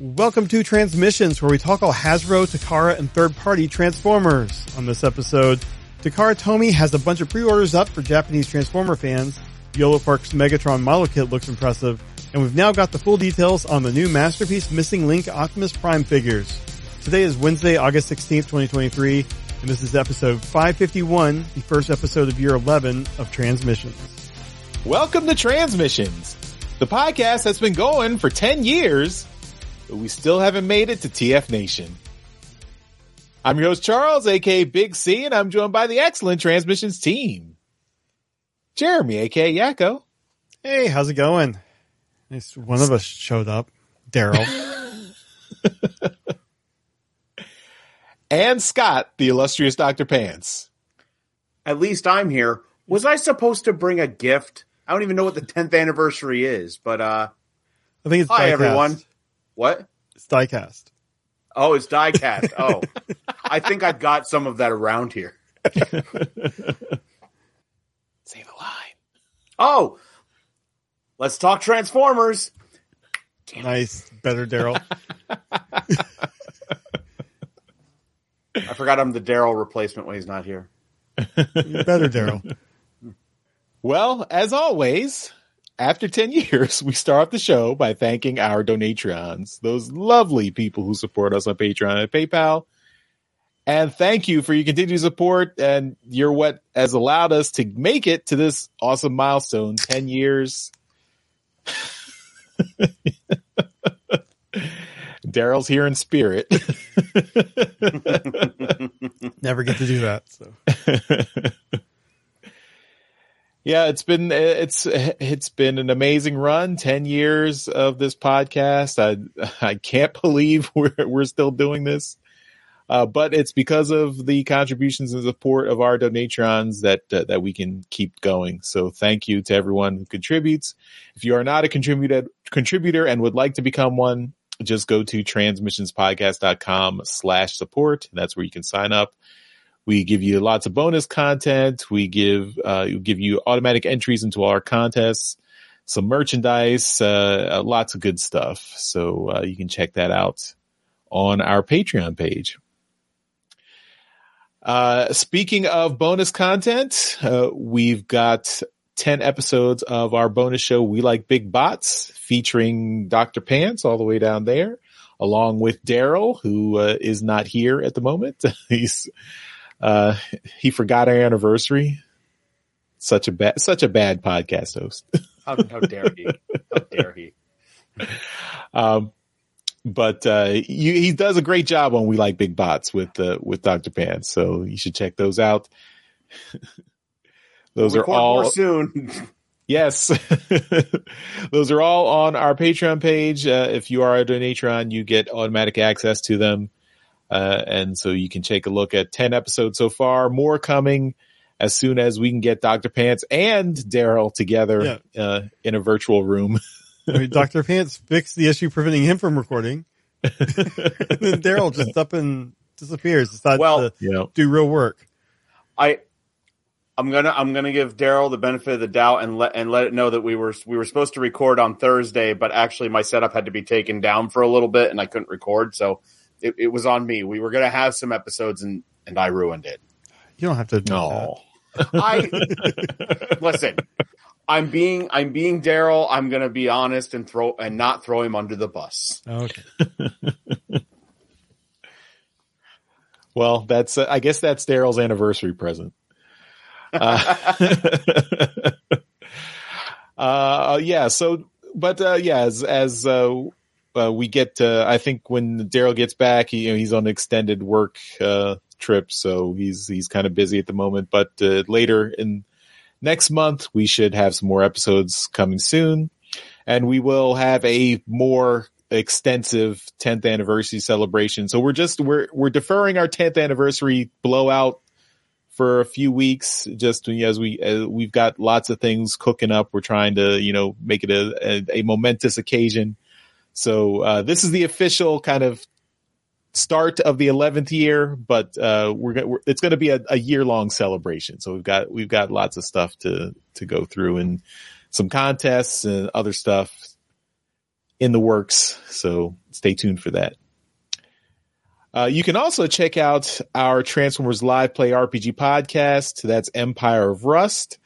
Welcome to Transmissions, where we talk all Hasbro, Takara, and third-party Transformers. On this episode, Takara Tomy has a bunch of pre-orders up for Japanese Transformer fans. Yolopark's Megatron model kit looks impressive, and we've now got the full details on the new Masterpiece Missing Link Optimus Prime figures. Today is Wednesday, August 16th, 2023, and this is episode 551, the first episode of year 11 of Transmissions. Welcome to Transmissions, the podcast that's been going for 10 years, but we still haven't made it to TF Nation. I'm your host Charles, aka Big C, and I'm joined by the excellent Transmissions team. Jeremy, aka Yakko. Hey, how's it going? Nice. One of us showed up. Daryl. and Scott, the illustrious Dr. Pants. At least I'm here. Was I supposed to bring a gift? I don't even know what the 10th anniversary is, but uh I think it's hi diecast. everyone. What? It's diecast. Oh, it's diecast. Oh. I think I've got some of that around here. Say the line. Oh. Let's talk Transformers. Nice. Better Daryl. I forgot I'm the Daryl replacement when he's not here. Better Daryl. Well, as always, after 10 years, we start off the show by thanking our donatreons, those lovely people who support us on Patreon and PayPal. And thank you for your continued support. And you're what has allowed us to make it to this awesome milestone 10 years. Daryl's here in spirit. Never get to do that. So yeah, it's been it's it's been an amazing run. Ten years of this podcast. I I can't believe we're we're still doing this. Uh, but it's because of the contributions and support of our donatreons that uh, that we can keep going. So thank you to everyone who contributes. If you are not a contributor contributor and would like to become one, just go to transmissionspodcast.com slash support. That's where you can sign up. We give you lots of bonus content. We give, uh, give you automatic entries into our contests, some merchandise, uh, lots of good stuff. So, uh, you can check that out on our Patreon page. Uh, speaking of bonus content, uh, we've got 10 episodes of our bonus show, We Like Big Bots, featuring Dr. Pants all the way down there, along with Daryl, who uh, is not here at the moment. He's, uh, he forgot our anniversary. Such a bad, such a bad podcast host. How, how dare he? How dare he? Um, but uh, you, he does a great job on We Like Big Bots with uh, with Dr. Pants, so you should check those out. those are all soon. Yes. Those are all on our Patreon page. Uh, if you are a donatreon, you get automatic access to them. Uh, and so you can take a look at 10 episodes so far, more coming as soon as we can get Dr. Pants and Daryl together Yeah. uh, in a virtual room. I mean, Dr. Pants fixed the issue preventing him from recording. and then Daryl just up and disappears. Decides Well- to you know, do real work. I I'm gonna I'm gonna give Daryl the benefit of the doubt and let and let it know that we were we were supposed to record on Thursday, but actually my setup had to be taken down for a little bit and I couldn't record, so it, it was on me. We were gonna have some episodes and and I ruined it. You don't have to. admit no. I listen. I'm being I'm being Daryl. I'm gonna be honest and throw and not throw him under the bus. Okay. Well, that's, uh, I guess that's Daryl's anniversary present. Uh, uh, yeah. So, but, uh, yeah, as, as, uh, we get, uh, I think when Daryl gets back, he, you know, he's on an extended work, uh, trip. So he's, he's kind of busy at the moment, but, uh, later in next month, we should have some more episodes coming soon and we will have a more extensive 10th anniversary celebration. So we're just, we're, we're deferring our 10th anniversary blowout for a few weeks, just as we, uh, we've got lots of things cooking up. We're trying to, you know, make it a, a, a momentous occasion. So, uh, this is the official kind of start of the 11th year, but, uh, we're, we're it's going to be a, a year long celebration. So we've got, we've got lots of stuff to, to go through and some contests and other stuff in the works. So stay tuned for that. Uh, you can also check out our Transformers Live Play RPG podcast. That's Empire of Rust.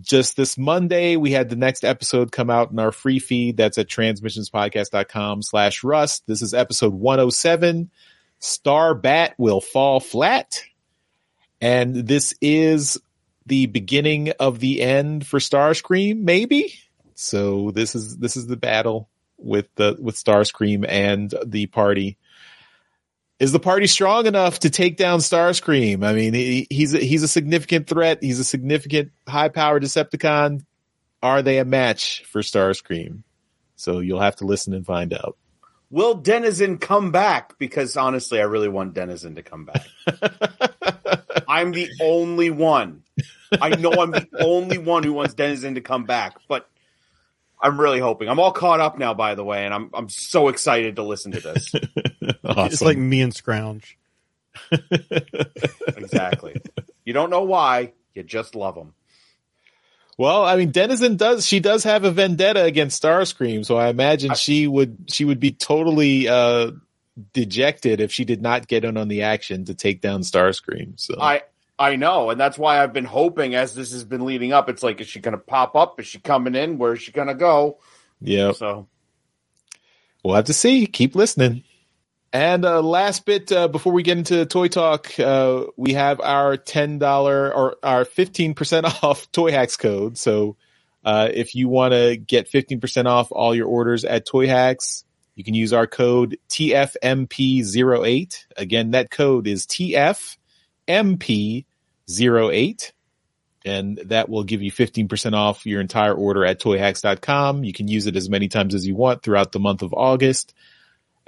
Just this Monday, we had the next episode come out in our free feed. That's at transmissionspodcast.com slash rust. This is episode 107. Star Bat will fall flat. And this is the beginning of the end for Starscream, maybe. So this is, this is the battle with the, with Starscream and the party is the party strong enough to take down Starscream? I mean, he, he's a, he's a significant threat. He's a significant high powered Decepticon. Are they a match for Starscream? So you'll have to listen and find out. Will Denizen come back? Because honestly, I really want Denizen to come back. I'm the only one. I know I'm the only one who wants Denizen to come back, but I'm really hoping. I'm all caught up now, by the way, and I'm I'm so excited to listen to this. awesome. It's like me and Scrounge. exactly. You don't know why, you just love them. Well, I mean, Denizen does. She does have a vendetta against Starscream, so I imagine I, she would. She would be totally uh, dejected if she did not get in on the action to take down Starscream. So I I know, and that's why I've been hoping as this has been leading up. It's like, is she going to pop up? Is she coming in? Where is she going to go? Yeah. So we'll have to see. Keep listening. And uh, last bit uh, before we get into toy talk, uh, we have our ten dollar or our fifteen percent off Toyhax code. So uh, if you want to get fifteen percent off all your orders at Toyhax, you can use our code TFMP08. Again, that code is TF MP08 and that will give you 15% off your entire order at toyhax.com. You can use it as many times as you want throughout the month of August.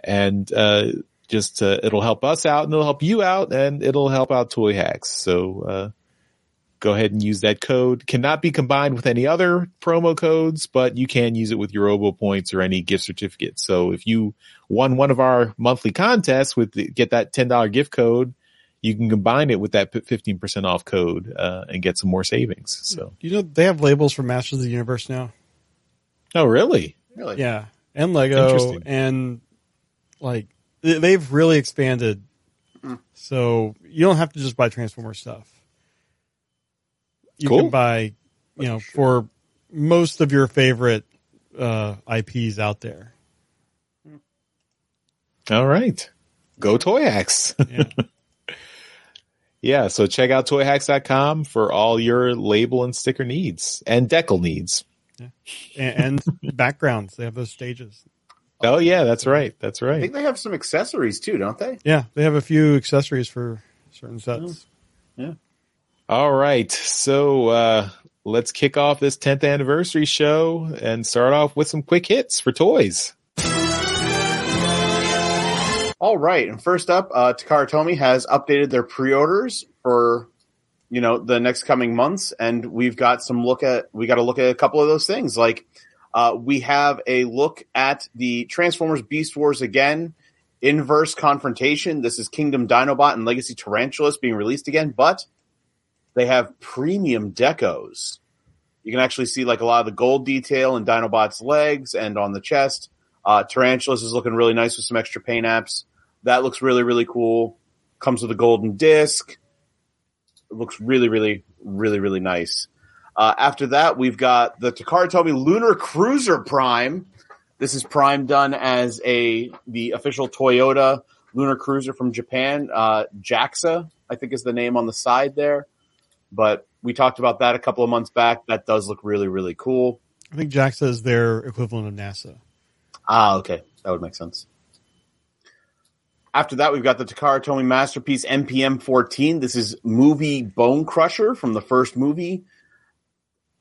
And, uh, just, uh, it'll help us out and it'll help you out and it'll help out Toyhax. So, uh, go ahead and use that code. Cannot be combined with any other promo codes, but you can use it with your Robo points or any gift certificate. So if you won one of our monthly contests with the, get that $10 gift code, you can combine it with that 15% off code uh, and get some more savings. So you know they have labels for Masters of the Universe now. Oh, really? Really? Yeah, and Lego and like they've really expanded. Mm. So you don't have to just buy Transformer stuff. You cool. can buy, you know, for most of your favorite uh, IPs out there. All right. Go Toyhax. yeah. Yeah, so check out toyhax.com for all your label and sticker needs and decal needs. Yeah. And, and backgrounds. They have those stages. Oh yeah, that's right. That's right. I think they have some accessories too, don't they? Yeah, they have a few accessories for certain sets. Yeah. All right. So uh let's kick off this 10th anniversary show and start off with some quick hits for toys. All right, and first up, uh, Takara Tomy has updated their pre-orders for you know the next coming months, and we've got some look at we got to look at a couple of those things. Like uh, we have a look at the Transformers Beast Wars again inverse confrontation. This is Kingdom Dinobot and Legacy Tarantulas being released again, but they have premium decos. You can actually see like a lot of the gold detail in Dinobot's legs and on the chest. Uh, Tarantulas is looking really nice with some extra paint apps. That looks really, really cool. Comes with a golden disc. It looks really, really, really, really nice. Uh, after that, we've got the Takara Tomy Lunar Cruiser Prime. This is Prime done as a the official Toyota Lunar Cruiser from Japan. Uh, JAXA, I think, is the name on the side there. But we talked about that a couple of months back. That does look really, really cool. I think JAXA is their equivalent of NASA. Ah, okay, that would make sense. After that, we've got the Takara Tomy masterpiece MPM 14. This is movie Bone Crusher from the first movie.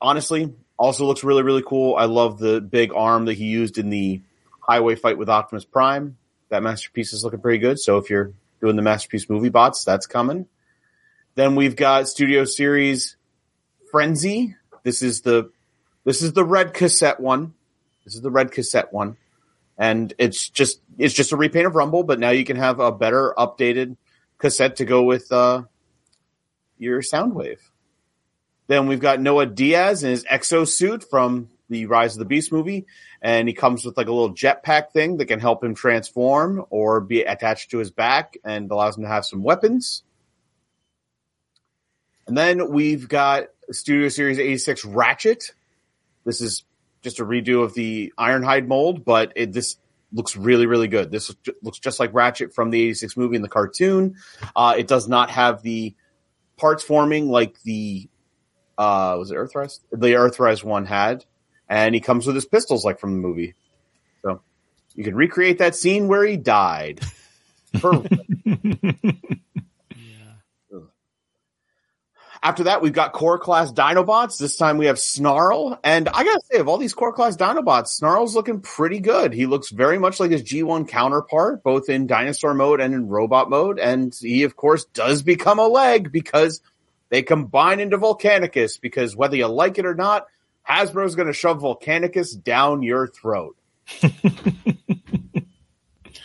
Honestly, also looks really, really cool. I love the big arm that he used in the highway fight with Optimus Prime. That masterpiece is looking pretty good. So if you're doing the masterpiece movie bots, that's coming. Then we've got Studio Series Frenzy. This is the this is the red cassette one. This is the red cassette one and it's just it's just a repaint of Rumble, but now you can have a better updated cassette to go with uh, your Soundwave. Then we've got Noah Diaz in his exosuit from the Rise of the Beast movie, and he comes with like a little jetpack thing that can help him transform or be attached to his back and allows him to have some weapons. And then we've got Studio Series 86 Ratchet. This is just a redo of the Ironhide mold, but it, this looks really, really good. This looks just like Ratchet from the 86 movie in the cartoon. Uh, it does not have the parts forming like the, uh, was it Earthrise? The Earthrise one had. And he comes with his pistols like from the movie. So you can recreate that scene where he died. Perfect. After that, we've got core class Dinobots. This time we have Snarl. And I gotta say, of all these core class Dinobots, Snarl's looking pretty good. He looks very much like his G1 counterpart, both in dinosaur mode and in robot mode. And he, of course, does become a leg because they combine into Volcanicus because whether you like it or not, Hasbro's to shove Volcanicus down your throat.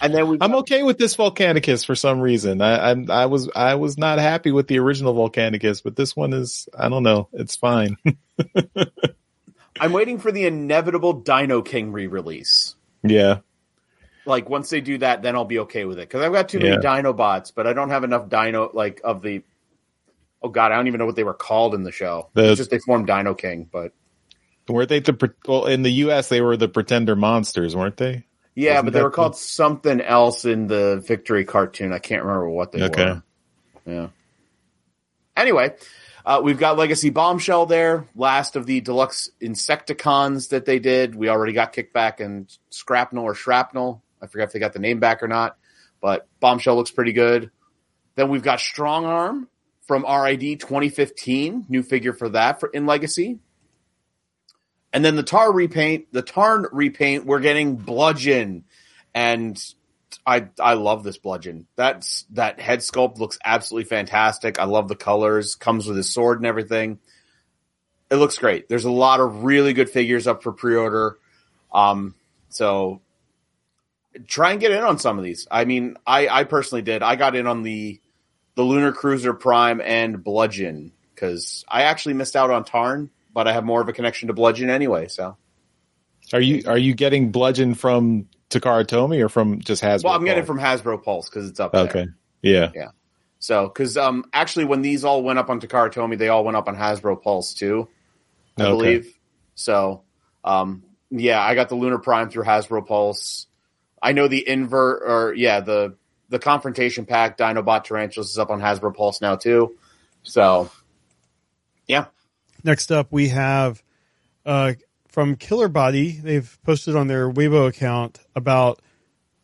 And then we I'm okay with this Volcanicus for some reason. I, I, I was I was not happy with the original Volcanicus, but this one is I don't know. It's fine. I'm waiting for the inevitable Dino King re-release. yeah. Like once they do that, then I'll be okay with it because I've got too many Yeah. Dinobots, but I don't have enough Dino like of the. Oh God, I don't even know what they were called in the show. The- it's just they formed Dino King, but Weren't they the well in the U.S. they were the Pretender monsters, weren't they? Yeah, Wasn't but they were called the- something else in the Victory cartoon. I can't remember what they were. Okay. were. Yeah. Anyway, uh, we've got Legacy Bombshell there, last of the deluxe Insecticons that they did. We already got Kickback and Scrapnel or Shrapnel. I forgot if they got the name back or not, but Bombshell looks pretty good. Then we've got Strong Arm from RID 2015, new figure for that for in Legacy. And then the Tar repaint, the Tarn repaint, we're getting Bludgeon, and I I love this bludgeon. That's that head sculpt looks absolutely fantastic. I love the colors. Comes with his sword and everything. It looks great. There's a lot of really good figures up for pre-order. Um, so try and get in on some of these. I mean, I I personally did. I got in on the the Lunar Cruiser Prime and Bludgeon because I actually missed out on Tarn, but I have more of a connection to Bludgeon anyway. So Are you are you getting Bludgeon from Takara Tomy or from just Hasbro? well, I'm getting it from Hasbro Pulse because it's up there. Okay. Yeah. Yeah. So, because um, actually, when these all went up on Takara Tomy, they all went up on Hasbro Pulse too, I Okay. believe. So, um, yeah, I got the Lunar Prime through Hasbro Pulse. I know the invert, or yeah, the the confrontation pack Dinobot Tarantulas is up on Hasbro Pulse now too. So, yeah, Next up, we have uh, from Killerbody. They've posted on their Weibo account about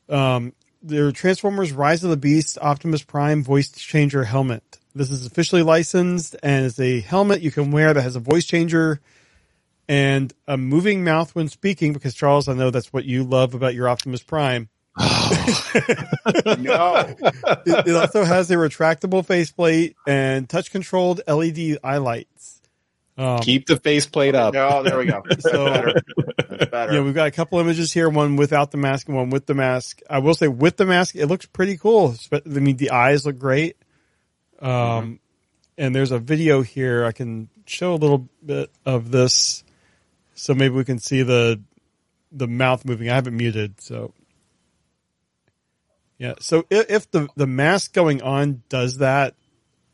um, their Transformers Rise of the Beast Optimus Prime voice changer helmet. This is officially licensed and is a helmet you can wear that has a voice changer and a moving mouth when speaking. Because Charles, I know that's what you love about your Optimus Prime. no, It, it also has a retractable faceplate and touch controlled LED eye lights. Um, Keep the faceplate up. no, there we go. That's So- better. That's better. Yeah, we've got a couple images here, one without the mask and one with the mask. I will say with the mask, it looks pretty cool. I mean, the eyes look great. Um, and there's a video here. I can show a little bit of this. So maybe we can see the, the mouth moving. I have it muted. So yeah. So if, if the, the mask going on does that,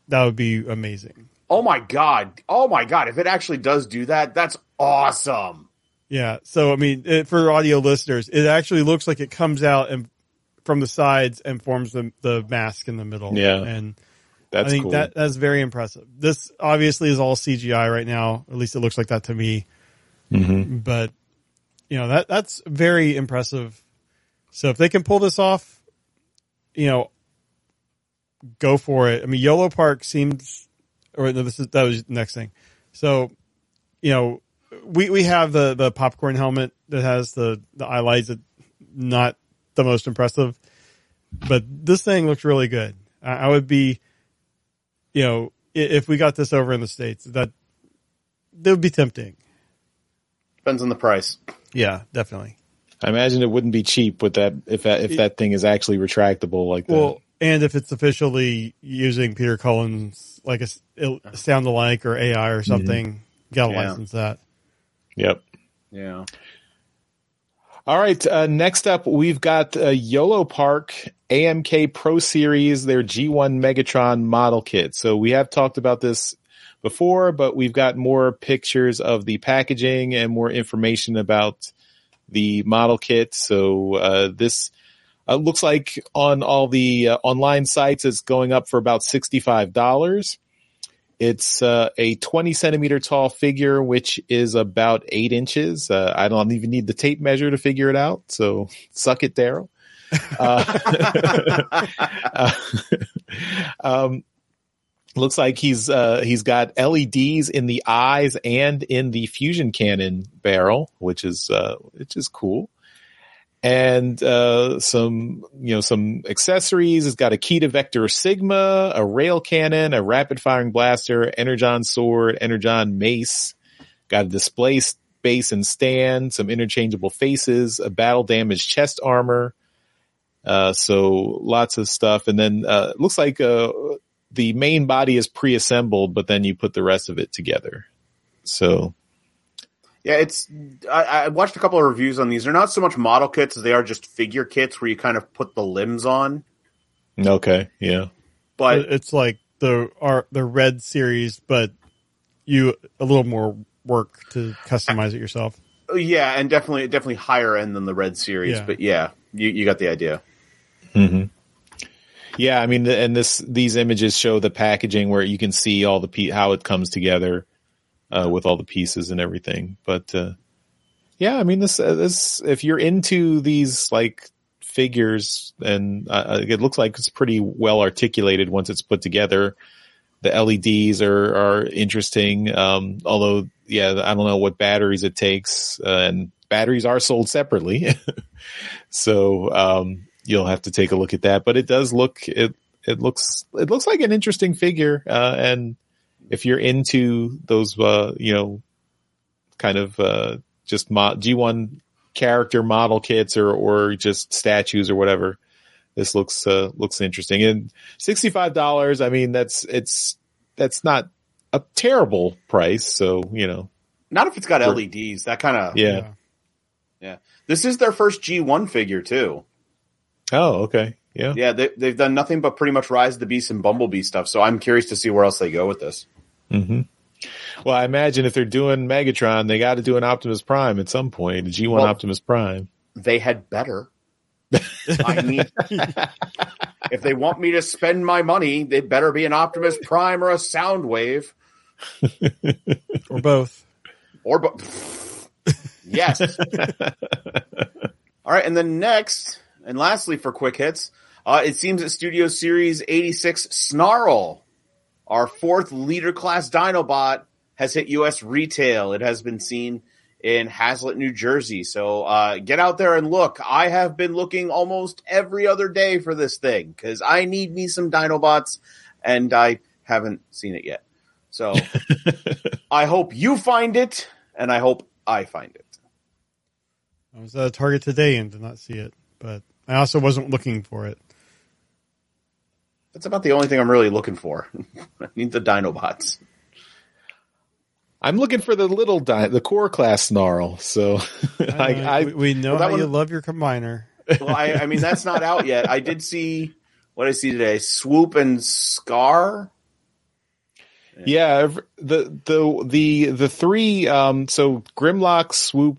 that would be amazing. Oh my god! Oh my god! If it actually does do that, that's awesome. Yeah. So, I mean, it, for audio listeners, it actually looks like it comes out and from the sides and forms the, the mask in the middle. Yeah. And That's I think cool. that that's very impressive. This obviously is all CGI right now. At least it looks like that to me. hmm But, you know, that, that's very impressive. So if they can pull this off, you know, go for it. I mean, Yolopark seems, or no, this is, that was the next thing. So, you know, we, we have the, the popcorn helmet that has the, the eye lights that not the most impressive, but this thing looks really good. I, I would be, you know, i- if we got this over in the States, that, that would be tempting. Depends on the price. Yeah, definitely. I imagine it wouldn't be cheap with that if that if that thing is actually retractable like that. Well, and if it's officially using Peter Cullen's like a sound alike or AI or something, gotta Yeah. license that. Yep. Yeah. All right. Uh, next up, we've got uh, Yolopark AMK Pro Series, their G1 Megatron model kit. So we have talked about this before, but we've got more pictures of the packaging and more information about the model kit. So uh, this uh, looks like on all the uh, online sites, it's going up for about sixty-five dollars. It's uh, a 20 centimeter tall figure, which is about eight inches. Uh, I don't even need the tape measure to figure it out. So suck it, Daryl. Uh, uh um, looks like he's uh, he's got LEDs in the eyes and in the fusion cannon barrel, which is uh, which is cool and uh, some you know some accessories. It's got a Key to Vector Sigma, a rail cannon, a rapid firing blaster, Energon sword, Energon mace. Got a display base and stand, some interchangeable faces, a battle damage chest armor. Uh, so lots of stuff, and then uh, looks like uh, the main body is pre-assembled, but then you put the rest of it together. So yeah, it's. I, I, watched a couple of reviews on these. They're not so much model kits as they are just figure kits where you kind of put the limbs on. Okay, yeah, but it's like the are the red series, but you a little more work to customize it yourself. Yeah, and definitely definitely higher end than the red series, yeah. but yeah, you you got the idea. hmm Yeah, I mean, and this these images show the packaging where you can see all the how it comes together uh, with all the pieces and everything. But uh, yeah, I mean, this uh, this if you're into these like figures, and uh, uh, it looks like it's pretty well articulated once it's put together. The LEDs are are interesting, um, although yeah, I don't know what batteries it takes, uh, and batteries are sold separately, so um, you'll have to take a look at that. But it does look it it looks it looks like an interesting figure, and if you're into those, uh, you know, kind of, uh, just mo- G1 character model kits or, or just statues or whatever, this looks, uh, looks interesting. And $65, I mean, that's, it's, that's not a terrible price. So, you know, not if it's got LEDs, that kind of, yeah. yeah. Yeah. This is their first G1 figure too. Oh, okay. Yeah. Yeah. They, they've done nothing but pretty much Rise of the Beast and Bumblebee stuff. So I'm curious to see where else they go with this. Mm-hmm. Well, I imagine if they're doing Megatron, they got to do an Optimus Prime at some point, a G1 well, Optimus Prime. They had better. I mean, if they want me to spend my money, they better be an Optimus Prime or a Soundwave. or both. Or both. yes. All right. And then next, and lastly for quick hits, uh, it seems that Studio Series 86 Snarl our fourth leader class Dinobot has hit U.S. retail. It has been seen in Hazlet, New Jersey. So uh, get out there and look. I have been looking almost every other day for this thing because I need me some Dinobots, and I haven't seen it yet. So I hope you find it, and I hope I find it. I was at a Target today and did not see it, but I also wasn't looking for it. That's about the only thing I'm really looking for. I need the Dinobots. I'm looking for the little di- the core class snarl. So I, I, we know well, how one, you love your combiner. Well, I, I mean that's not out yet. I did see what I see today: Swoop and Scar. Yeah, the the the the three. Um, so Grimlock, Swoop,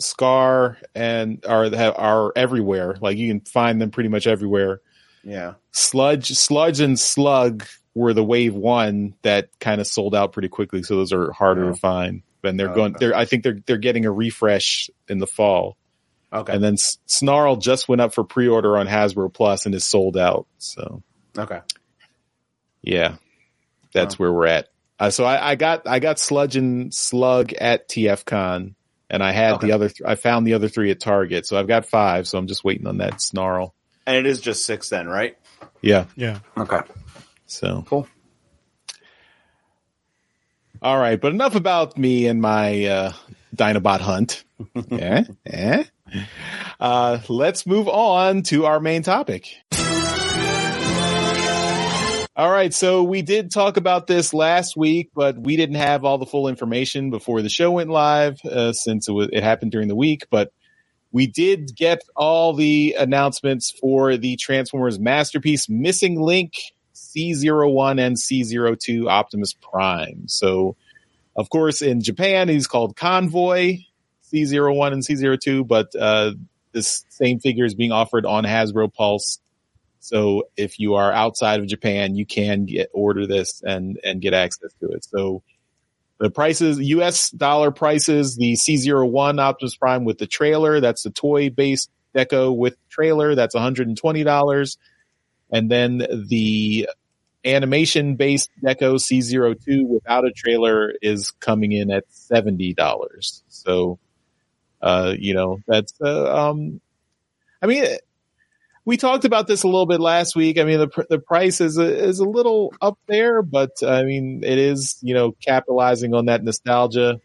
Scar, and are are everywhere. Like you can find them pretty much everywhere. Yeah. Sludge, Sludge, and Slug were the wave one that kind of sold out pretty quickly. So those are harder oh. to find. And they're oh, going. Okay. They're. I think they're they're getting a refresh in the fall. Okay. And then Snarl just went up for pre-order on Hasbro Pulse and is sold out. So. Okay. Yeah, that's oh. where we're at. Uh, so I, I, got I got Sludge and Slug at TFCon, and I had okay. the other. Th- I found the other three at Target, so I've got five. So I'm just waiting on that Snarl. And it is just six then, right? Yeah. Yeah. Okay. So cool. All right, but enough about me and my uh, Dinobot hunt. eh? Eh? Uh, let's move on to our main topic. All right, so we did talk about this last week, but we didn't have all the full information before the show went live, uh, since it, was, it happened during the week. But we did get all the announcements for the Transformers Masterpiece Missing Link C01 and C02 Optimus Prime. So, of course, in Japan, he's called Convoy C01 and C02, but uh, this same figure is being offered on Hasbro Pulse so if you are outside of Japan, you can get order this and and get access to it. So the prices, US dollar prices, the C01 Optimus Prime with the trailer, that's the toy based deco with trailer, that's $120. And then the animation based deco C02 without a trailer is coming in at $70. So, uh, you know, that's, uh, um, I mean, we talked about this a little bit last week. I mean, the the price is a, is a little up there, but I mean, it is you know capitalizing on that nostalgia.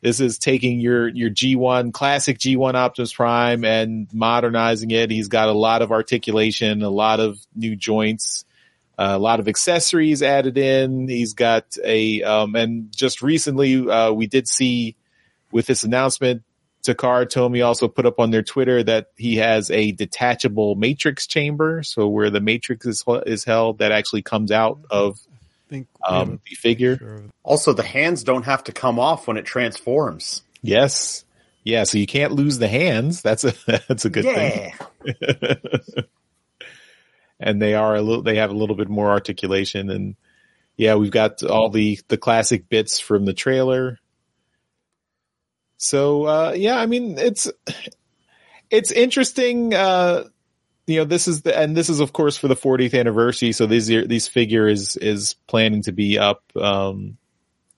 This is taking your your G1 classic G1 Optimus Prime and modernizing it. He's got a lot of articulation, a lot of new joints, uh, a lot of accessories added in. He's got a um, and just recently uh, we did see with this announcement Takara Tomy also put up on their Twitter that he has a detachable matrix chamber. So where the matrix is, is held, that actually comes out of um, the figure. Sure. Also, the hands don't have to come off when it transforms. Yes. Yeah. So you can't lose the hands. That's a, that's a good yeah. thing. and they are a little, they have a little bit more articulation and yeah, we've got all the, the classic bits from the trailer. So uh, yeah, I mean it's it's interesting. Uh, you know, this is the and this is of course for the 40th anniversary. So these these figure is is planning to be up um,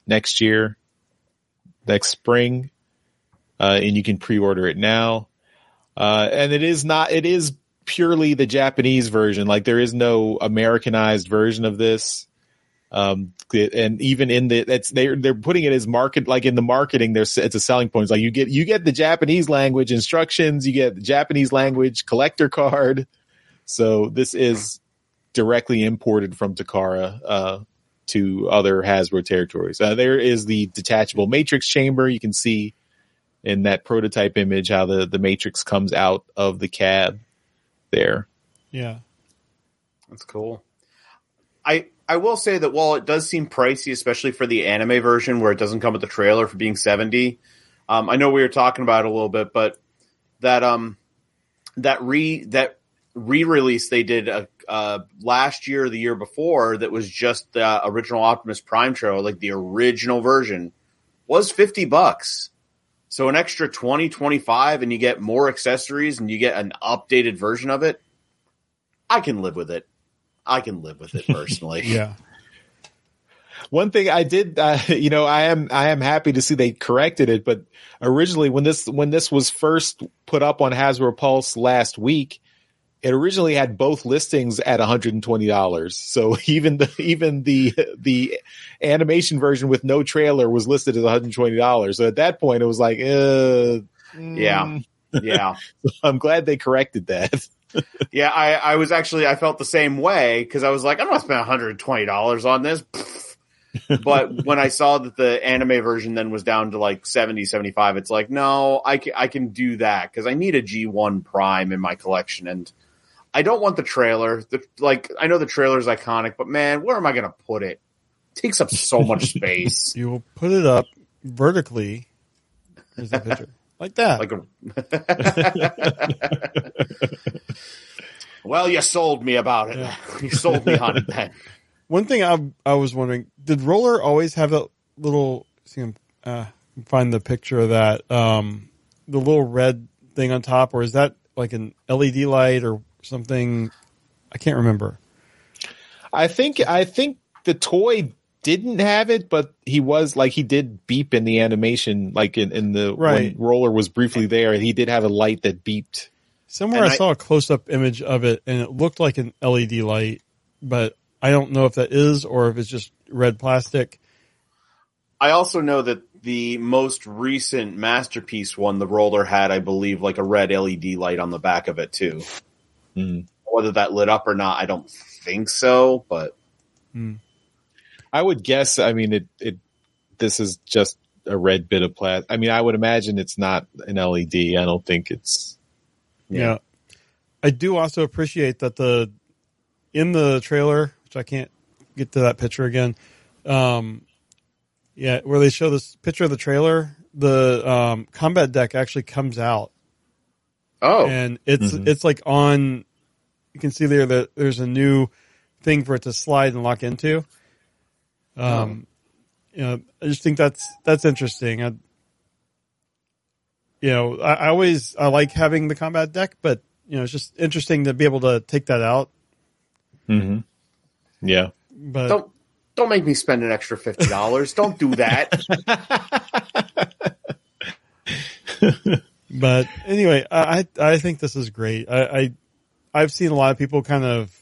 next year, next spring, uh, and you can pre-order it now. Uh, and it is not it is purely the Japanese version. Like there is no Americanized version of this. Um, and even in the, it's, they're, they're putting it as market, like in the marketing, there's, it's a selling point. It's like you get, you get the Japanese language instructions, you get the Japanese language collector card. So this is directly imported from Takara, uh, to other Hasbro territories. Uh, there is the detachable matrix chamber. You can see in that prototype image how the, the matrix comes out of the cab there. Yeah. That's cool. I, I will say that while it does seem pricey, especially for the anime version where it doesn't come with the trailer for being 70, um, I know we were talking about it a little bit, but that, um, that re, that re-release they did, uh, uh, last year, the year before, that was just the original Optimus Prime trailer, like the original version was 50 bucks. So an extra 20, 25 and you get more accessories and you get an updated version of it. I can live with it. I can live with it personally. yeah. One thing I did, uh, you know, I am I am happy to see they corrected it. But originally, when this when this was first put up on Hasbro Pulse last week, it originally had both listings at $120. So even the even the the animation version with no trailer was listed as $120. So at that point, it was like, uh, yeah, yeah. I'm glad they corrected that yeah, I, I was actually I felt the same way because I was like, I'm not spend 120 dollars on this. but when I saw that the anime version then was down to like 70, 75, it's like, no, I can, I can do that because I need a G1 Prime in my collection. And I don't want the trailer. The, like, I know the trailer is iconic, but man, where am I going to put it? it? Takes up so much space. You will put it up vertically. Here's the picture. Like that. Like a... well, you sold me about it. Yeah. You sold me on it then. One thing I I was wondering, did Roller always have that little see uh, find the picture of that um, the little red thing on top or is that like an LED light or something? I can't remember. I think I think the toy didn't have it, but he was like he did beep in the animation, like in, in the right. when roller was briefly there, he did have a light that beeped. Somewhere I, I, saw a close up image of it, and it looked like an LED light, but I don't know if that is or if it's just red plastic. I also know that the most recent masterpiece one, the roller had, I believe, like a red LED light on the back of it too. Mm. Whether that lit up or not, I don't think so, but I would guess. I mean, it it this is just a red bit of plastic. I mean, I would imagine it's not an LED. I don't think it's. Yeah. I do also appreciate that the in the trailer, which I can't get to that picture again. Um, yeah, where they show this picture of the trailer, the um, combat deck actually comes out, Oh, and it's Mhm. it's like on. You can see there that there's a new thing for it to slide and lock into. Um, you know, I just think that's that's interesting. I, you know, I, I always I like having the combat deck, but you know, it's just interesting to be able to take that out. Mm-hmm. Yeah. But don't don't make me spend an extra fifty dollars. don't do that. but anyway, I I I think this is great. I, I I've seen a lot of people kind of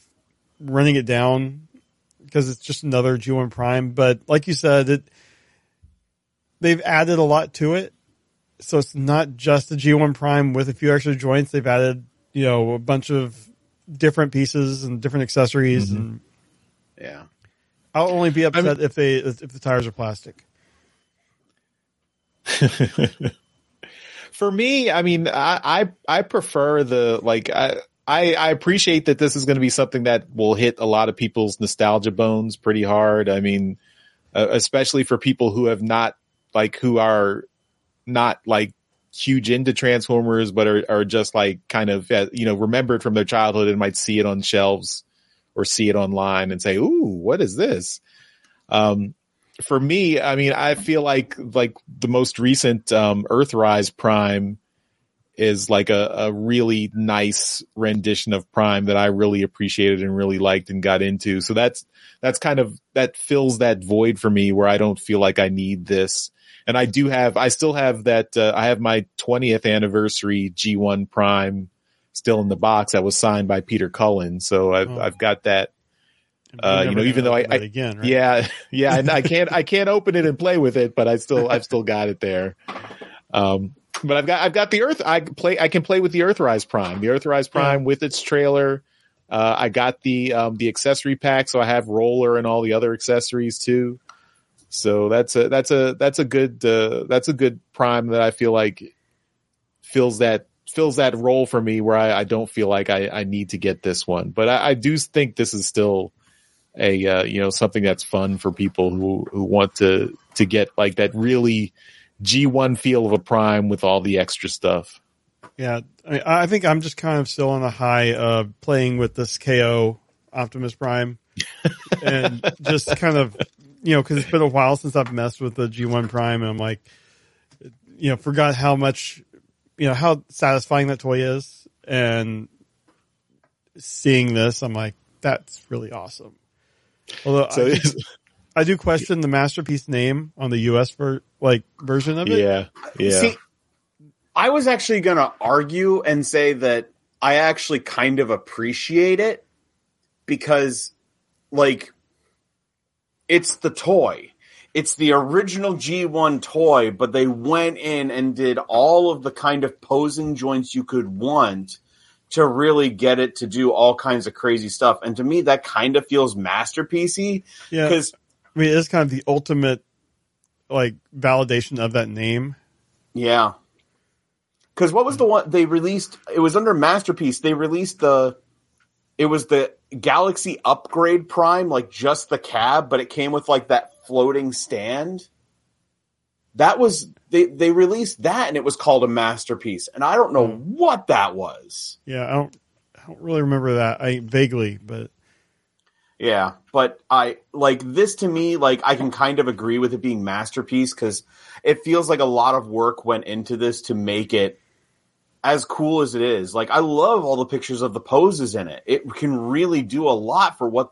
running it down because it's just another G1 Prime. But like you said, it they've added a lot to it, so it's not just a G1 Prime with a few extra joints. They've added you know a bunch of different pieces and different accessories, Mhm. and Yeah. I'll only be upset mean- if they if the tires are plastic. For me, I mean, I, I, I prefer the, like, I, I, I appreciate that this is going to be something that will hit a lot of people's nostalgia bones pretty hard. I mean, uh, especially for people who have not, like, who are not like huge into Transformers, but are, are just like kind of, uh, you know, remembered from their childhood and might see it on shelves or see it online and say, Ooh, what is this? Um, for me, I mean, I feel like like the most recent um, Earthrise Prime is like a, a really nice rendition of Prime that I really appreciated and really liked and got into. So that's that's kind of that fills that void for me where I don't feel like I need this. And I do have, I still have that. Uh, I have my 20th anniversary G1 Prime still in the box that was signed by Peter Cullen. So I've Oh. I've got that Uh, you know, even though I- I- again, right? yeah, yeah, and I can't, I can't open it and play with it, but I still, I've still got it there. Um, but I've got, I've got the Earth. I can play, I can play with the Earthrise Prime, the Earthrise Prime with its trailer. Uh, I got the, um, the accessory pack, so I have roller and all the other accessories too. So that's a, that's a, that's a good, uh, that's a good Prime that I feel like fills that, fills that role for me where I, I don't feel like I, I need to get this one, but I, I do think this is still, a uh, you know something that's fun for people who who want to to get like that really G1 feel of a prime with all the extra stuff. Yeah, I, mean, I think I'm just kind of still on the high of playing with this KO Optimus Prime, and just kind of you know because it's been a while since I've messed with the G1 Prime, and I'm like, you know, forgot how much you know how satisfying that toy is, and seeing this, I'm like, that's really awesome. Although So I, I do question the masterpiece name on the US ver- like version of it. yeah, yeah, See, I was actually going to argue and say that I actually kind of appreciate it because, like, it's the toy. It's the original G1 toy, but they went in and did all of the kind of posing joints you could want to really get it to do all kinds of crazy stuff. And to me, that kind of feels masterpiecey Yeah, because I mean, it's kind of the ultimate like validation of that name. Yeah. Because what was the one they released? It was under Masterpiece. They released the. It was the Galaxy Upgrade Prime, like just the cab, but it came with like that floating stand. That was they they released that, and it was called a masterpiece. And I don't know hmm. what that was. Yeah, I don't, I don't really remember that. I vaguely, but Yeah, but I like this to me. Like I can kind of agree with it being masterpiece because it feels like a lot of work went into this to make it as cool as it is. Like I love all the pictures of the poses in it. It can really do a lot for what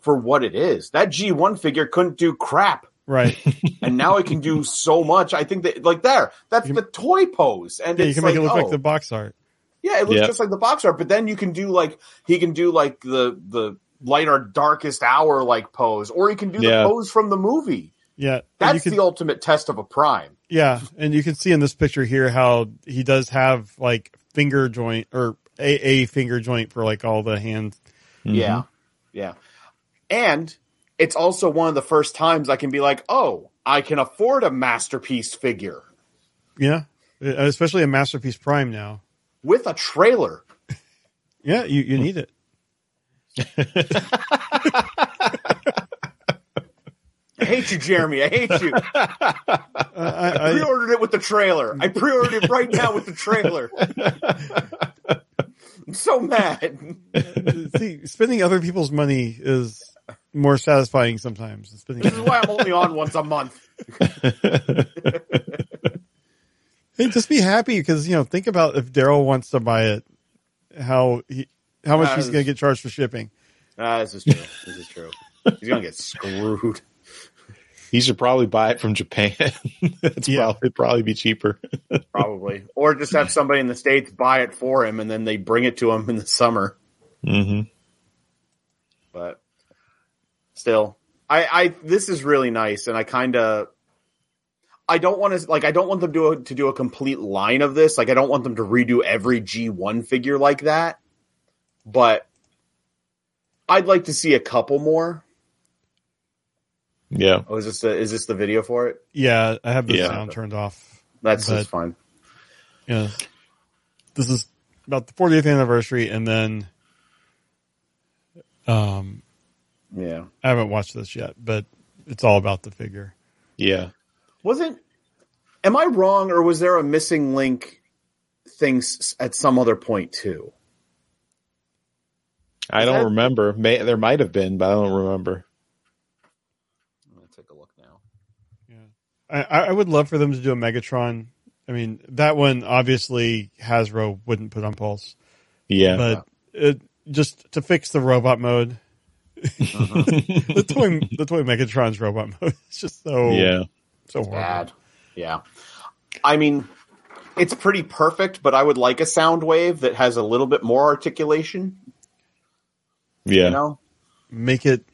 for what it is. That G one figure couldn't do crap, right. and now it can do so much. I think that like there, that's You the toy pose, and Yeah, you can make like, it look oh, like the box art. yeah, it looks Yeah. just like the box art, but then you can do like he can do like the the light our darkest hour like pose, or he can do Yeah. the pose from the movie. Yeah, That's can, the ultimate test of a prime. yeah, and you can see in this picture here how he does have like finger joint or a a finger joint for like all the hands. Mhm. Yeah, yeah, and it's also one of the first times I can be like, oh, I can afford a masterpiece figure Yeah, Uh, especially a masterpiece prime now. with a trailer. Yeah, you, you need it. I hate you, Jeremy. I hate you. Uh, I, I, pre-ordered it with the trailer. I pre-ordered it right now with the trailer. I'm so mad. see, spending other people's money is more satisfying sometimes. than Spending This is why I'm only on once a month. Hey, just be happy because you know. Think about if Daryl wants to buy it, how he, how much Uh, he's going to get charged for shipping. Ah, this is true. This is true. He's gonna get screwed. He should probably buy it from Japan. That's Yeah. probably probably be cheaper. Probably. Or just have somebody in the States buy it for him and then they bring it to him in the summer. hmm But still, I, I, this is really nice and I kind of, I don't want to, like, I don't want them to, to do a complete line of this. Like, I don't want them to redo every G1 figure like that. But I'd like to see a couple more. Yeah. Oh, is this the, is this the video for it? Yeah, I have the Yeah. sound turned off. That's But- just fine. Yeah, this is about the 40th anniversary, and then um, Yeah. I haven't watched this yet, but it's all about the figure. Yeah. Wasn't am I wrong or was there a missing link things at some other point too? I don't that- remember. May, there might have been, but I don't remember. I'm gonna take a look now. I, I would love for them to do a Megatron. I mean, that one obviously Hasbro wouldn't put on Pulse, Yeah. but it, just to fix the robot mode, uh-huh. the toy the toy Megatron's robot mode is just so yeah. so horrible. Bad. Yeah. I mean, it's pretty perfect, but I would like a Soundwave that has a little bit more articulation. Yeah. You know? Make it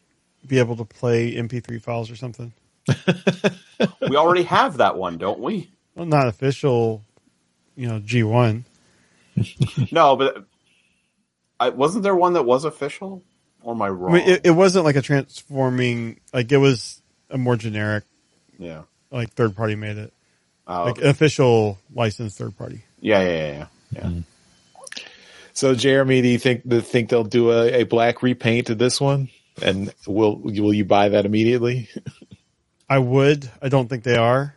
be able to play MP3 files or something. We already have that one, don't we? Well, not official, you know, G one. No, but I, wasn't there one that was official? Or am I I wrong? mean, it, it wasn't like a transforming. Like it was a more generic, yeah. like third party made it, Oh, like okay. official licensed third party. yeah, yeah, yeah, yeah. yeah. So Jeremy, do you think do think they'll do a, a black repaint to this one? And will will you buy that immediately? I would. I don't think they are,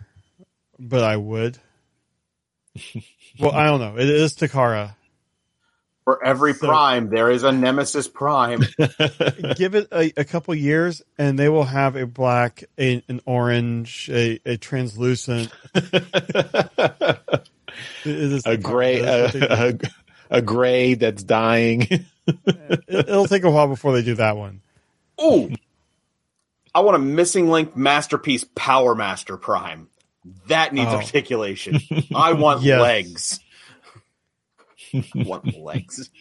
but I would. well, I don't know. It is Takara. For every So- prime, there is a Nemesis Prime. Give it a, a couple years, and they will have a black, a, an orange, a, a translucent, it is a gray That's a, do. A, a gray that's dying. It, it'll take a while before they do that one. Ooh, I want a missing link masterpiece Power Master Prime. That needs Oh. articulation. I want Yes. legs. I want legs.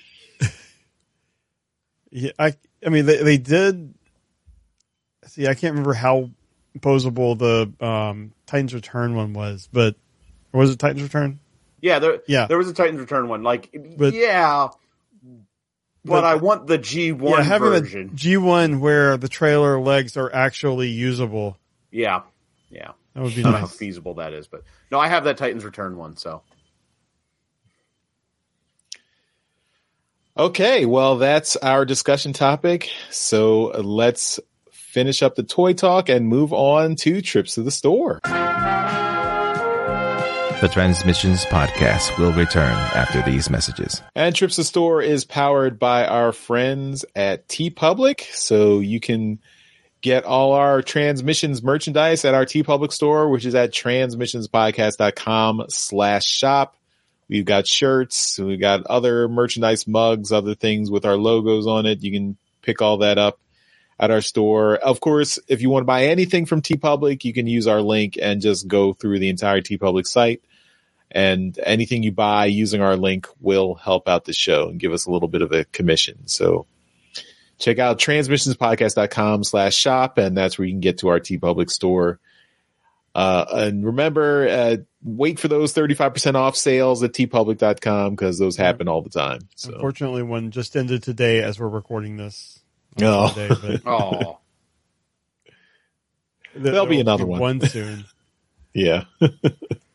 Yeah, I I mean they they did. See, I can't remember how posable the um, Titans Return one was, but or was it Titans Return? Yeah, there, Yeah. there was a Titans Return one. Like, But- yeah, but, but- I want the G one yeah, having version. a G one where the trailer legs are actually usable. yeah, yeah. That would be I don't know how feasible that is, but no, I have that Titans Return one. So Okay, well, that's our discussion topic. So uh, let's finish up the toy talk and move on to trips to the store. The Transmissions Podcast will return after these messages. And Trips to Store is powered by our friends at TeePublic. So you can get all our transmissions merchandise at our TeePublic store, which is at transmissionspodcast.com slash shop. We've got shirts, we've got other merchandise mugs, other things with our logos on it. You can pick all that up at our store. Of course, if you want to buy anything from TeePublic, you can use our link and just go through the entire TeePublic site and anything you buy using our link will help out the show and give us a little bit of a commission. So check out transmissionspodcast.com slash shop and that's where you can get to our TeePublic store. Uh, and remember, uh, wait for those 35% off sales at teepublic.com because those happen all the time. So, Unfortunately, one just ended today as we're recording this. Oh. Oh, There'll be another one. One soon. Yeah.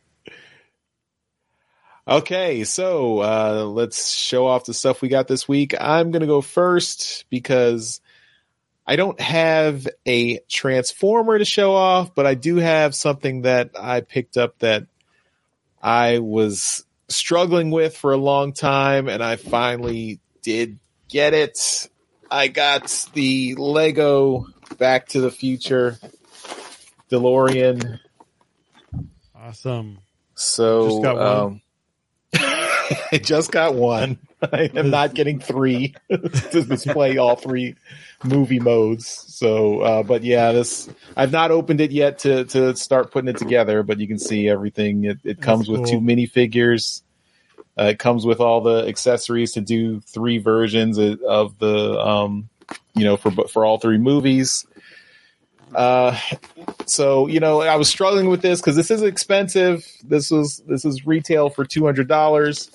okay, so uh, let's show off the stuff we got this week. I'm going to go first because I don't have a transformer to show off, but I do have something that I picked up that I was struggling with for a long time, and I finally did get it. I got the Lego Back to the Future DeLorean. Awesome. So Just got one? um, I just got one. I am not getting three to display all three movie modes. So, uh, but yeah, this I've not opened it yet to to start putting it together. But you can see everything. It, it comes with two cool. minifigures. Uh, it comes with all the accessories to do three versions of, of the, um, you know, for for all three movies. Uh, so you know, I was struggling with this because this is expensive. This was this is retail for two hundred dollars.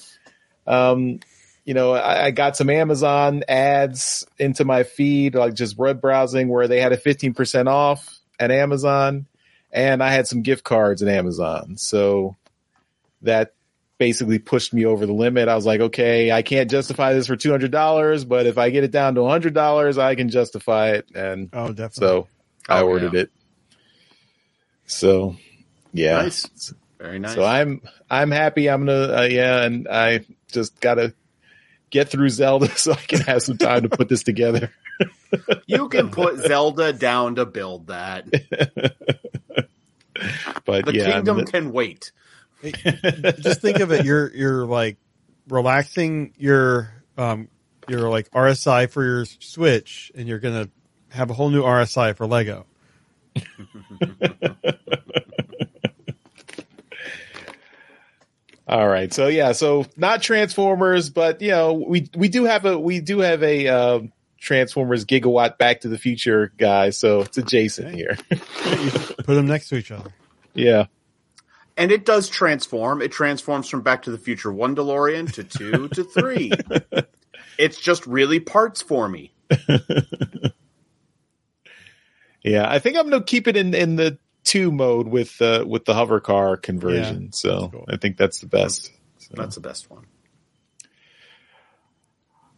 Um, you know, I, I got some Amazon ads into my feed, like just web browsing, where they had a fifteen percent off at Amazon, and I had some gift cards at Amazon. So that basically pushed me over the limit. I was like, okay, I can't justify this for two hundred dollars, but if I get it down to hundred dollars, I can justify it. And Oh, definitely. so I Oh, ordered yeah. it. So yeah, Nice. Very nice. so I'm I'm happy. I'm gonna uh, yeah, and I just gotta get through Zelda so I can have some time to put this together. you can put Zelda down to build that. But The yeah, kingdom I'm- can wait. just think of it. You're you're like relaxing your um your like RSI for your Switch, and you're gonna have a whole new RSI for Lego. All right. So yeah, so not Transformers, but you know, we we do have a we do have a um, Transformers Gigawatt Back to the Future guy, so it's adjacent Okay. here. Put them next to each other. yeah. And it does transform. It transforms from Back to the Future 1 DeLorean to 2 to 3. It's just really parts for me. Yeah, I think I'm gonna keep it in in the two mode with uh, with the hover car conversion. Yeah, so cool. I think that's the best. So. That's the best one.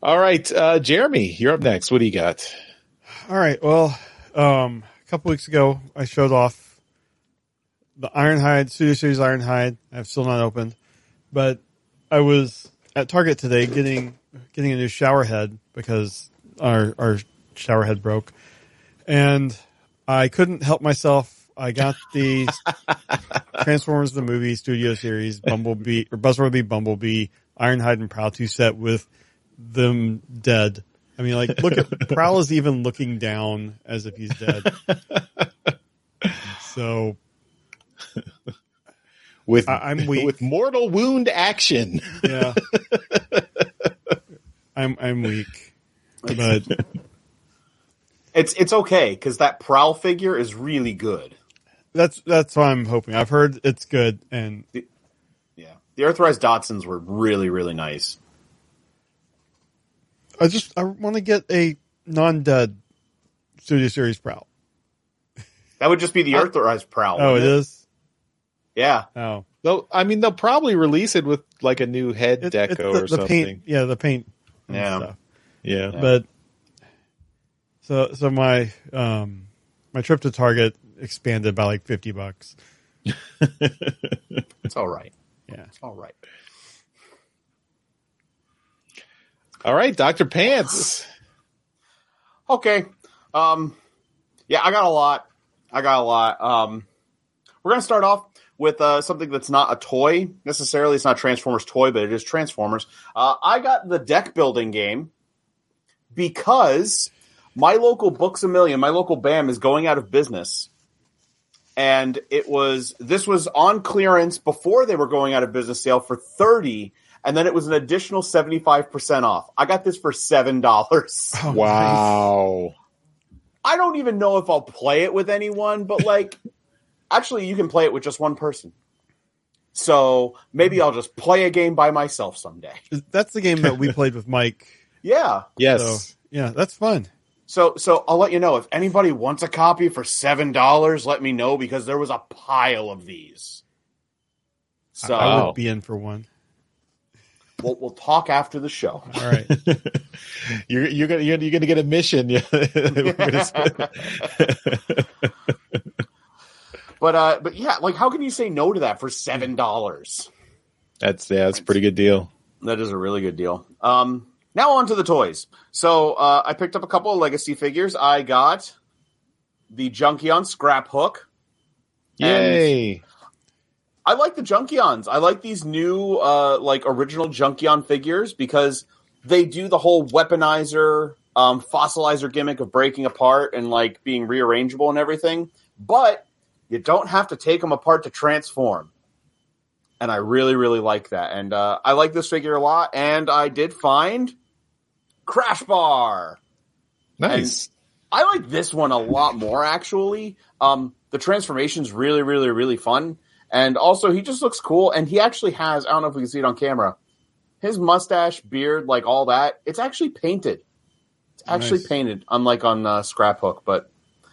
All right, uh, Jeremy, you're up next. What do you got? All right. Well, um, a couple weeks ago, I showed off the Ironhide Studio Series Ironhide. I've still not opened, but I was at Target today getting getting a new shower head because our our shower head broke, and I couldn't help myself. I got the Transformers the movie Studio Series Bumblebee or Buzzworthy Bumblebee Ironhide and Prowl two set with them dead. I mean, like, look at Prowl is even looking down as if he's dead. so With I- I'm weak. with mortal wound action. yeah, I'm I'm weak, but It's it's okay because that Prowl figure is really good. that's that's what I'm hoping. I've heard it's good, and Yeah. The Earthrise Datsuns were really, really nice. I just I want to get a non-dead Studio Series Prowl. That would just be the Earthrise Prowl. Oh, it wouldn't. Yeah. Oh, Though I mean, they'll probably release it with like a new head It- deco it's the, or the something. paint. Yeah, the paint. and Yeah. stuff. Yeah. but so so my um my trip to Target expanded by like fifty bucks. It's all right. Yeah. It's all right. All right, Doctor Pants. Okay. Um, yeah, I got a lot. I got a lot. Um, we're gonna start off with uh, something that's not a toy necessarily. It's not Transformers toy, but it is Transformers. Uh, I got the deck building game because my local Books a Million, my local BAM, is going out of business. And it was this was on clearance before they were going out of business sale for thirty, and then it was an additional seventy five percent off. I got this for seven dollars. Oh, Wow. I don't even know if I'll play it with anyone, but like, actually, you can play it with just one person. So maybe I'll just play a game by myself someday. That's the game that we played with Mike. Yeah. Yes. So yeah, that's fun. So so I'll let you know if anybody wants a copy for seven dollars. Let me know because there was a pile of these. So I would be in for one. we'll, we'll talk after the show. All right. you're you're gonna you're, you're gonna get a mission. Yeah. We're gonna- But uh, but yeah, like how can you say no to that for seven dollars? that's yeah, that's a pretty good deal. That is a really good deal. Um, now on to the toys. So uh, I picked up a couple of legacy figures. I got the Junkion Scrap Hook. Yay! I like the Junkions. I like these new uh, like original Junkion figures because they do the whole weaponizer, um, fossilizer gimmick of breaking apart and like being rearrangeable and everything. But you don't have to take them apart to transform. And I really, really like that. And uh, I like this figure a lot. And I did find Crash Bar. Nice. I like this one a lot more actually. Um, the transformation's really, really, really fun, and also he just looks cool. And he actually has I don't know if we can see it on camera. His mustache, beard, like all that, it's actually painted. It's actually Nice. painted, unlike on uh, Scraphook. But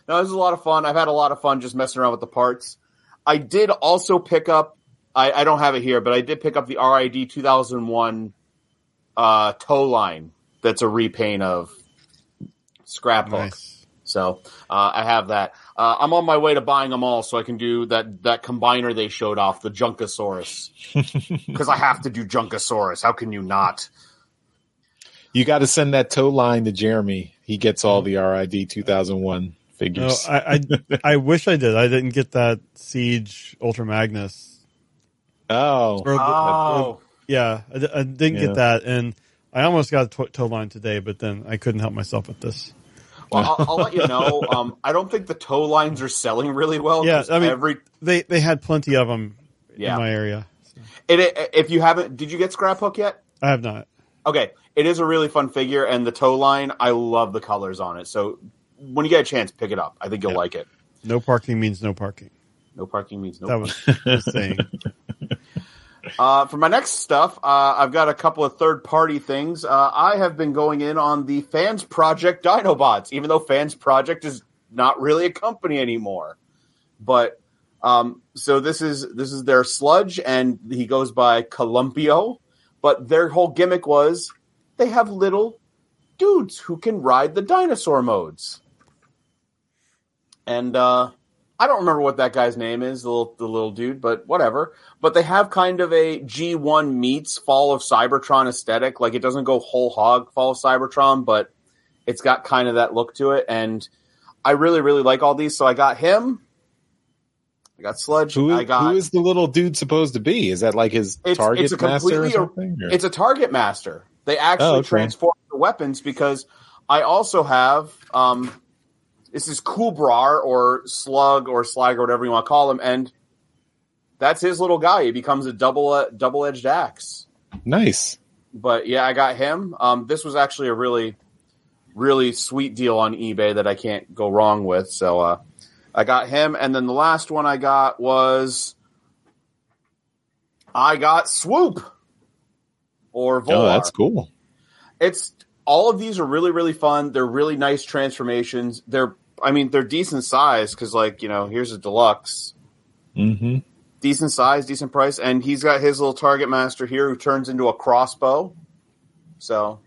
no, this is a lot of fun. I've had a lot of fun just messing around with the parts. I did also pick up. I, I don't have it here, but I did pick up the RID 2001 uh, tow line. That's a repaint of Scraphook. Nice. So uh, I have that. Uh, I'm on my way to buying them all, so I can do that that combiner they showed off, the Junkosaurus, because I have to do Junkosaurus. How can you not? You got to send that tow line to Jeremy. He gets all the RID 2001 No, figures. I, I I wish I did. I didn't get that Siege Ultra Magnus. oh, Or the- Oh, yeah, I, I didn't Yeah. get that, and I almost got a to- tow line today, but then I couldn't help myself with this. well, I'll, I'll let you know. Um, I don't think the tow lines are selling really well. Yeah, I mean- every They they had plenty of them Yeah. in my area. it, it- if you haven't, did you get Scrap Hook yet? I have not. Okay, it is a really fun figure, and the tow line, I love the colors on it. So when you get a chance, pick it up. I think you'll like it. No parking means no parking. No parking means no. That was the saying. Uh, for my next stuff, uh, I've got a couple of third party things. Uh, I have been going in on the Fans Project Dinobots, even though Fans Project is not really a company anymore. But um, so this is this is their sludge, and he goes by Columpio. But their whole gimmick was they have little dudes who can ride the dinosaur modes. And uh, I don't remember what that guy's name is, the little, the little dude, but whatever. But they have kind of a G1 meets Fall of Cybertron aesthetic. Like it doesn't go whole hog Fall of Cybertron, but it's got kind of that look to it. And I really, really like all these. So I got him. I got Sludge. who, I got. who is the little dude supposed to be? Is that like his It's- target it's a master or something? or- It's a target master. They actually Oh, okay. transform the weapons because I also have um this is Kubrar or Slug or Slag or whatever you want to call him, and that's his little guy. He becomes a double uh, double edged axe. nice. But yeah, I got him. Um, this was actually a really really sweet deal on eBay that I can't go wrong with. So uh, I got him, and then the last one I got was I got Swoop or Volar. Oh, that's cool. It's all of these are really really fun. They're really nice transformations. They're I mean they're decent size because like you know here's a deluxe, mm-hmm. decent size, decent price, and he's got his little target master here who turns into a crossbow. So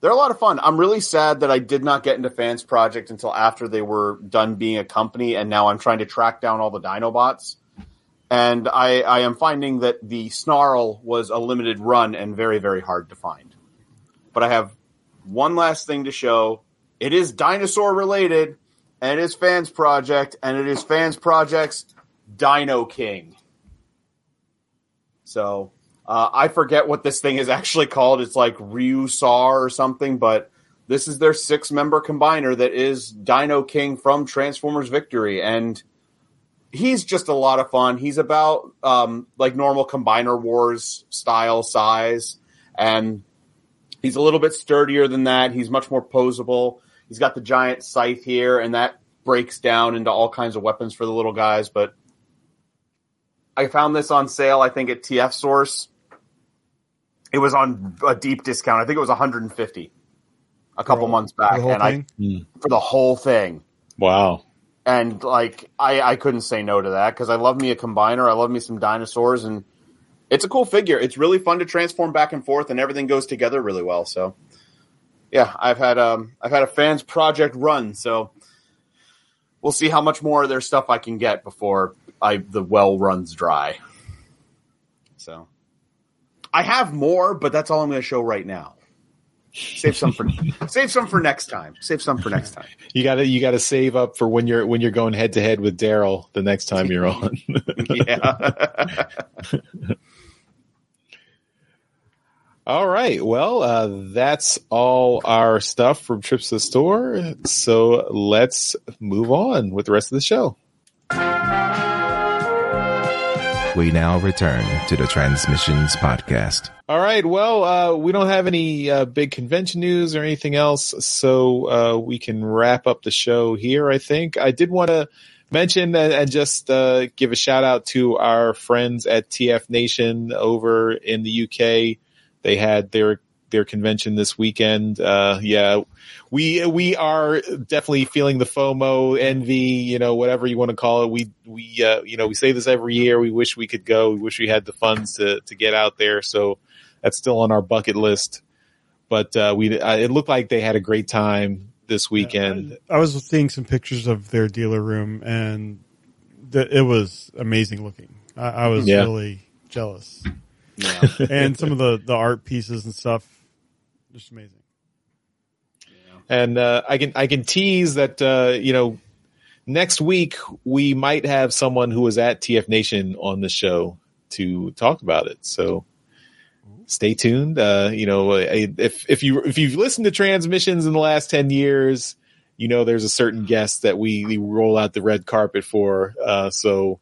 they're a lot of fun. I'm really sad that I did not get into Fans Project until after they were done being a company, and now I'm trying to track down all the Dinobots. And I, I am finding that the Snarl was a limited run and very, very hard to find. But I have one last thing to show. It is dinosaur related, and it is Fans Project, and it is Fans Project's Dino King. So uh, I forget what this thing is actually called. It's like Ryusar or something, but this is their six member combiner that is Dino King from Transformers Victory. And he's just a lot of fun. He's about um, like normal Combiner Wars style size. And he's a little bit sturdier than that. He's much more posable. He's got the giant scythe here, and that breaks down into all kinds of weapons for the little guys. But I found this on sale, I think, at TF Source. It was on a deep discount. I think it was 150. a couple For- months for back, the whole and I hmm. for the whole thing. Wow. and like I, I couldn't say no to that because I love me a combiner. I love me some dinosaurs, and it's a cool figure. It's really fun to transform back and forth, and everything goes together really well. So, yeah, I've had um I've had a fans project run, so we'll see how much more of their stuff I can get before I the well runs dry. So, I have more, but that's all I'm going to show right now. Save some for save some for next time. Save some for next time. You gotta you gotta save up for when you're when you're going head to head with Daryl the next time you're on. yeah. all right. Well, uh, that's all our stuff from Trips to the Store. So let's move on with the rest of the show. We now return to the Transmissions Podcast. All right. Well, uh, we don't have any uh, big convention news or anything else, so uh, we can wrap up the show here. I think I did want to mention and, and just uh, give a shout out to our friends at TF Nation over in the UK. They had their their convention this weekend. Uh, yeah, we we are definitely feeling the FOMO, envy, you know, whatever you want to call it. We we uh, you know we say this every year. We wish we could go. We wish we had the funds to to get out there. So that's still on our bucket list. But uh, we uh, it looked like they had a great time this weekend. I was seeing some pictures of their dealer room, and th- it was amazing looking. I, I was Yeah. really jealous, yeah. and some of the the art pieces and stuff, just amazing. And uh, I can I can tease that uh, you know next week we might have someone who was at TF Nation on the show to talk about it. So stay tuned. Uh, you know, uh, if if you if you've listened to transmissions in the last ten years, you know there's a certain guest that we, we roll out the red carpet for. Uh, so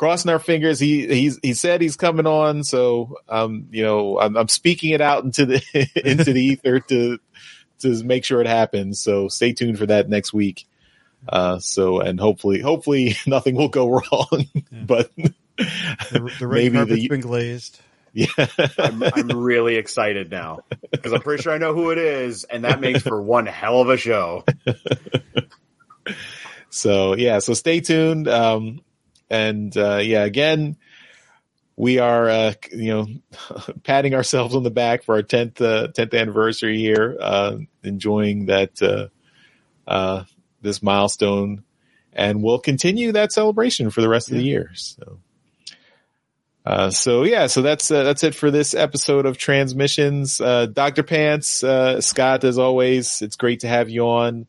crossing our fingers. He he's he said he's coming on. So um, you know, I'm, I'm speaking it out into the into the ether to to make sure it happens. So stay tuned for that next week. Uh, so and hopefully, hopefully nothing will go wrong. but The, the red Maybe carpet's the- been glazed. yeah, I'm, I'm really excited now because I'm pretty sure I know who it is, and that makes for one hell of a show. so yeah, so stay tuned. Um, and uh, yeah, again, we are uh, you know patting ourselves on the back for our tenth uh, tenth anniversary here, uh, enjoying that uh, uh, this milestone, and we'll continue that celebration for the rest of the year. So. Uh, so yeah, so that's uh, that's it for this episode of Transmissions. Uh, Doctor Pants, uh, Scott, as always, it's great to have you on.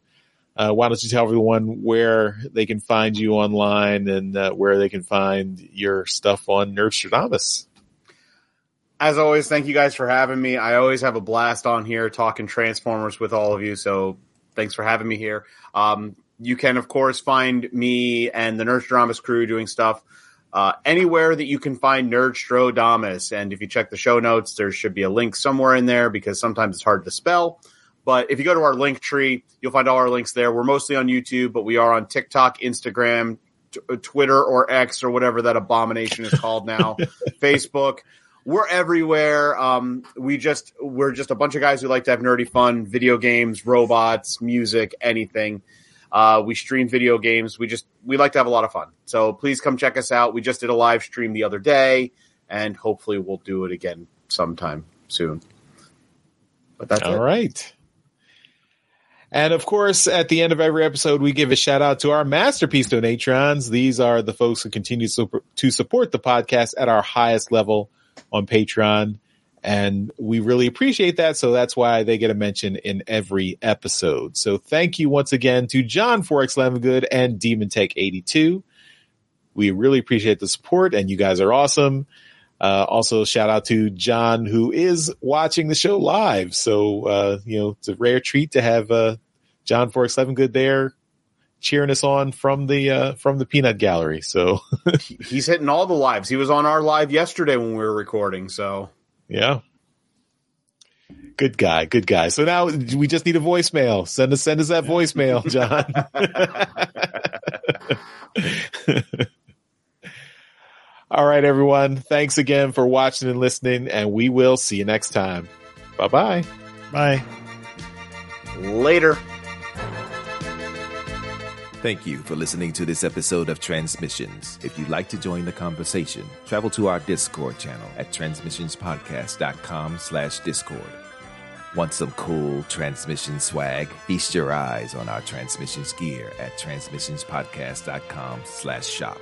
Uh, why don't you tell everyone where they can find you online and uh, where they can find your stuff on Nerdstrodamus? As always, thank you guys for having me. I always have a blast on here talking Transformers with all of you. So thanks for having me here. Um, you can, of course, find me and the Nerdstrodamus crew doing stuff uh, anywhere that you can find Nerdstrodamus. And if you check the show notes, there should be a link somewhere in there because sometimes it's hard to spell. But if you go to our link tree, you'll find all our links there. We're mostly on YouTube, but we are on TikTok, Instagram, t- uh, Twitter, or X, or whatever that abomination is called now, Facebook. We're everywhere. Um, we just we're just a bunch of guys who like to have nerdy fun, video games, robots, music, anything. Uh, we stream video games. We just we like to have a lot of fun. So please come check us out. We just did a live stream the other day, and hopefully we'll do it again sometime soon. But that's All it. right. And of course, at the end of every episode, we give a shout out to our masterpiece donatreons. These are the folks who continue to support the podcast at our highest level on Patreon. And we really appreciate that. So that's why they get a mention in every episode. So thank you once again to John Forex Lemongood and Demon Tech 82. We really appreciate the support and you guys are awesome. Uh, also shout out to John who is watching the show live. So, uh, you know, it's a rare treat to have, uh, John Forex Good there cheering us on from the, uh, from the peanut gallery. So He's hitting all the lives. He was on our live yesterday when we were recording. So yeah. Good guy, good guy. So now we just need a voicemail. Send us, send us that voicemail, John. All right, everyone. Thanks again for watching and listening, and we will see you next time. Bye bye. Bye. Later. Thank you for listening to this episode of Transmissions. If you'd like to join the conversation, travel to our Discord channel at transmissionspodcast.com slash discord. Want some cool transmission swag? Feast your eyes on our transmissions gear at transmissionspodcast.com slash shop.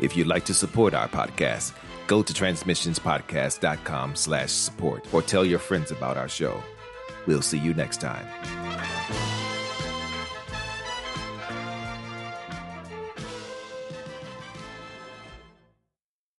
If you'd like to support our podcast, go to transmissionspodcast.com slash support or tell your friends about our show. We'll see you next time.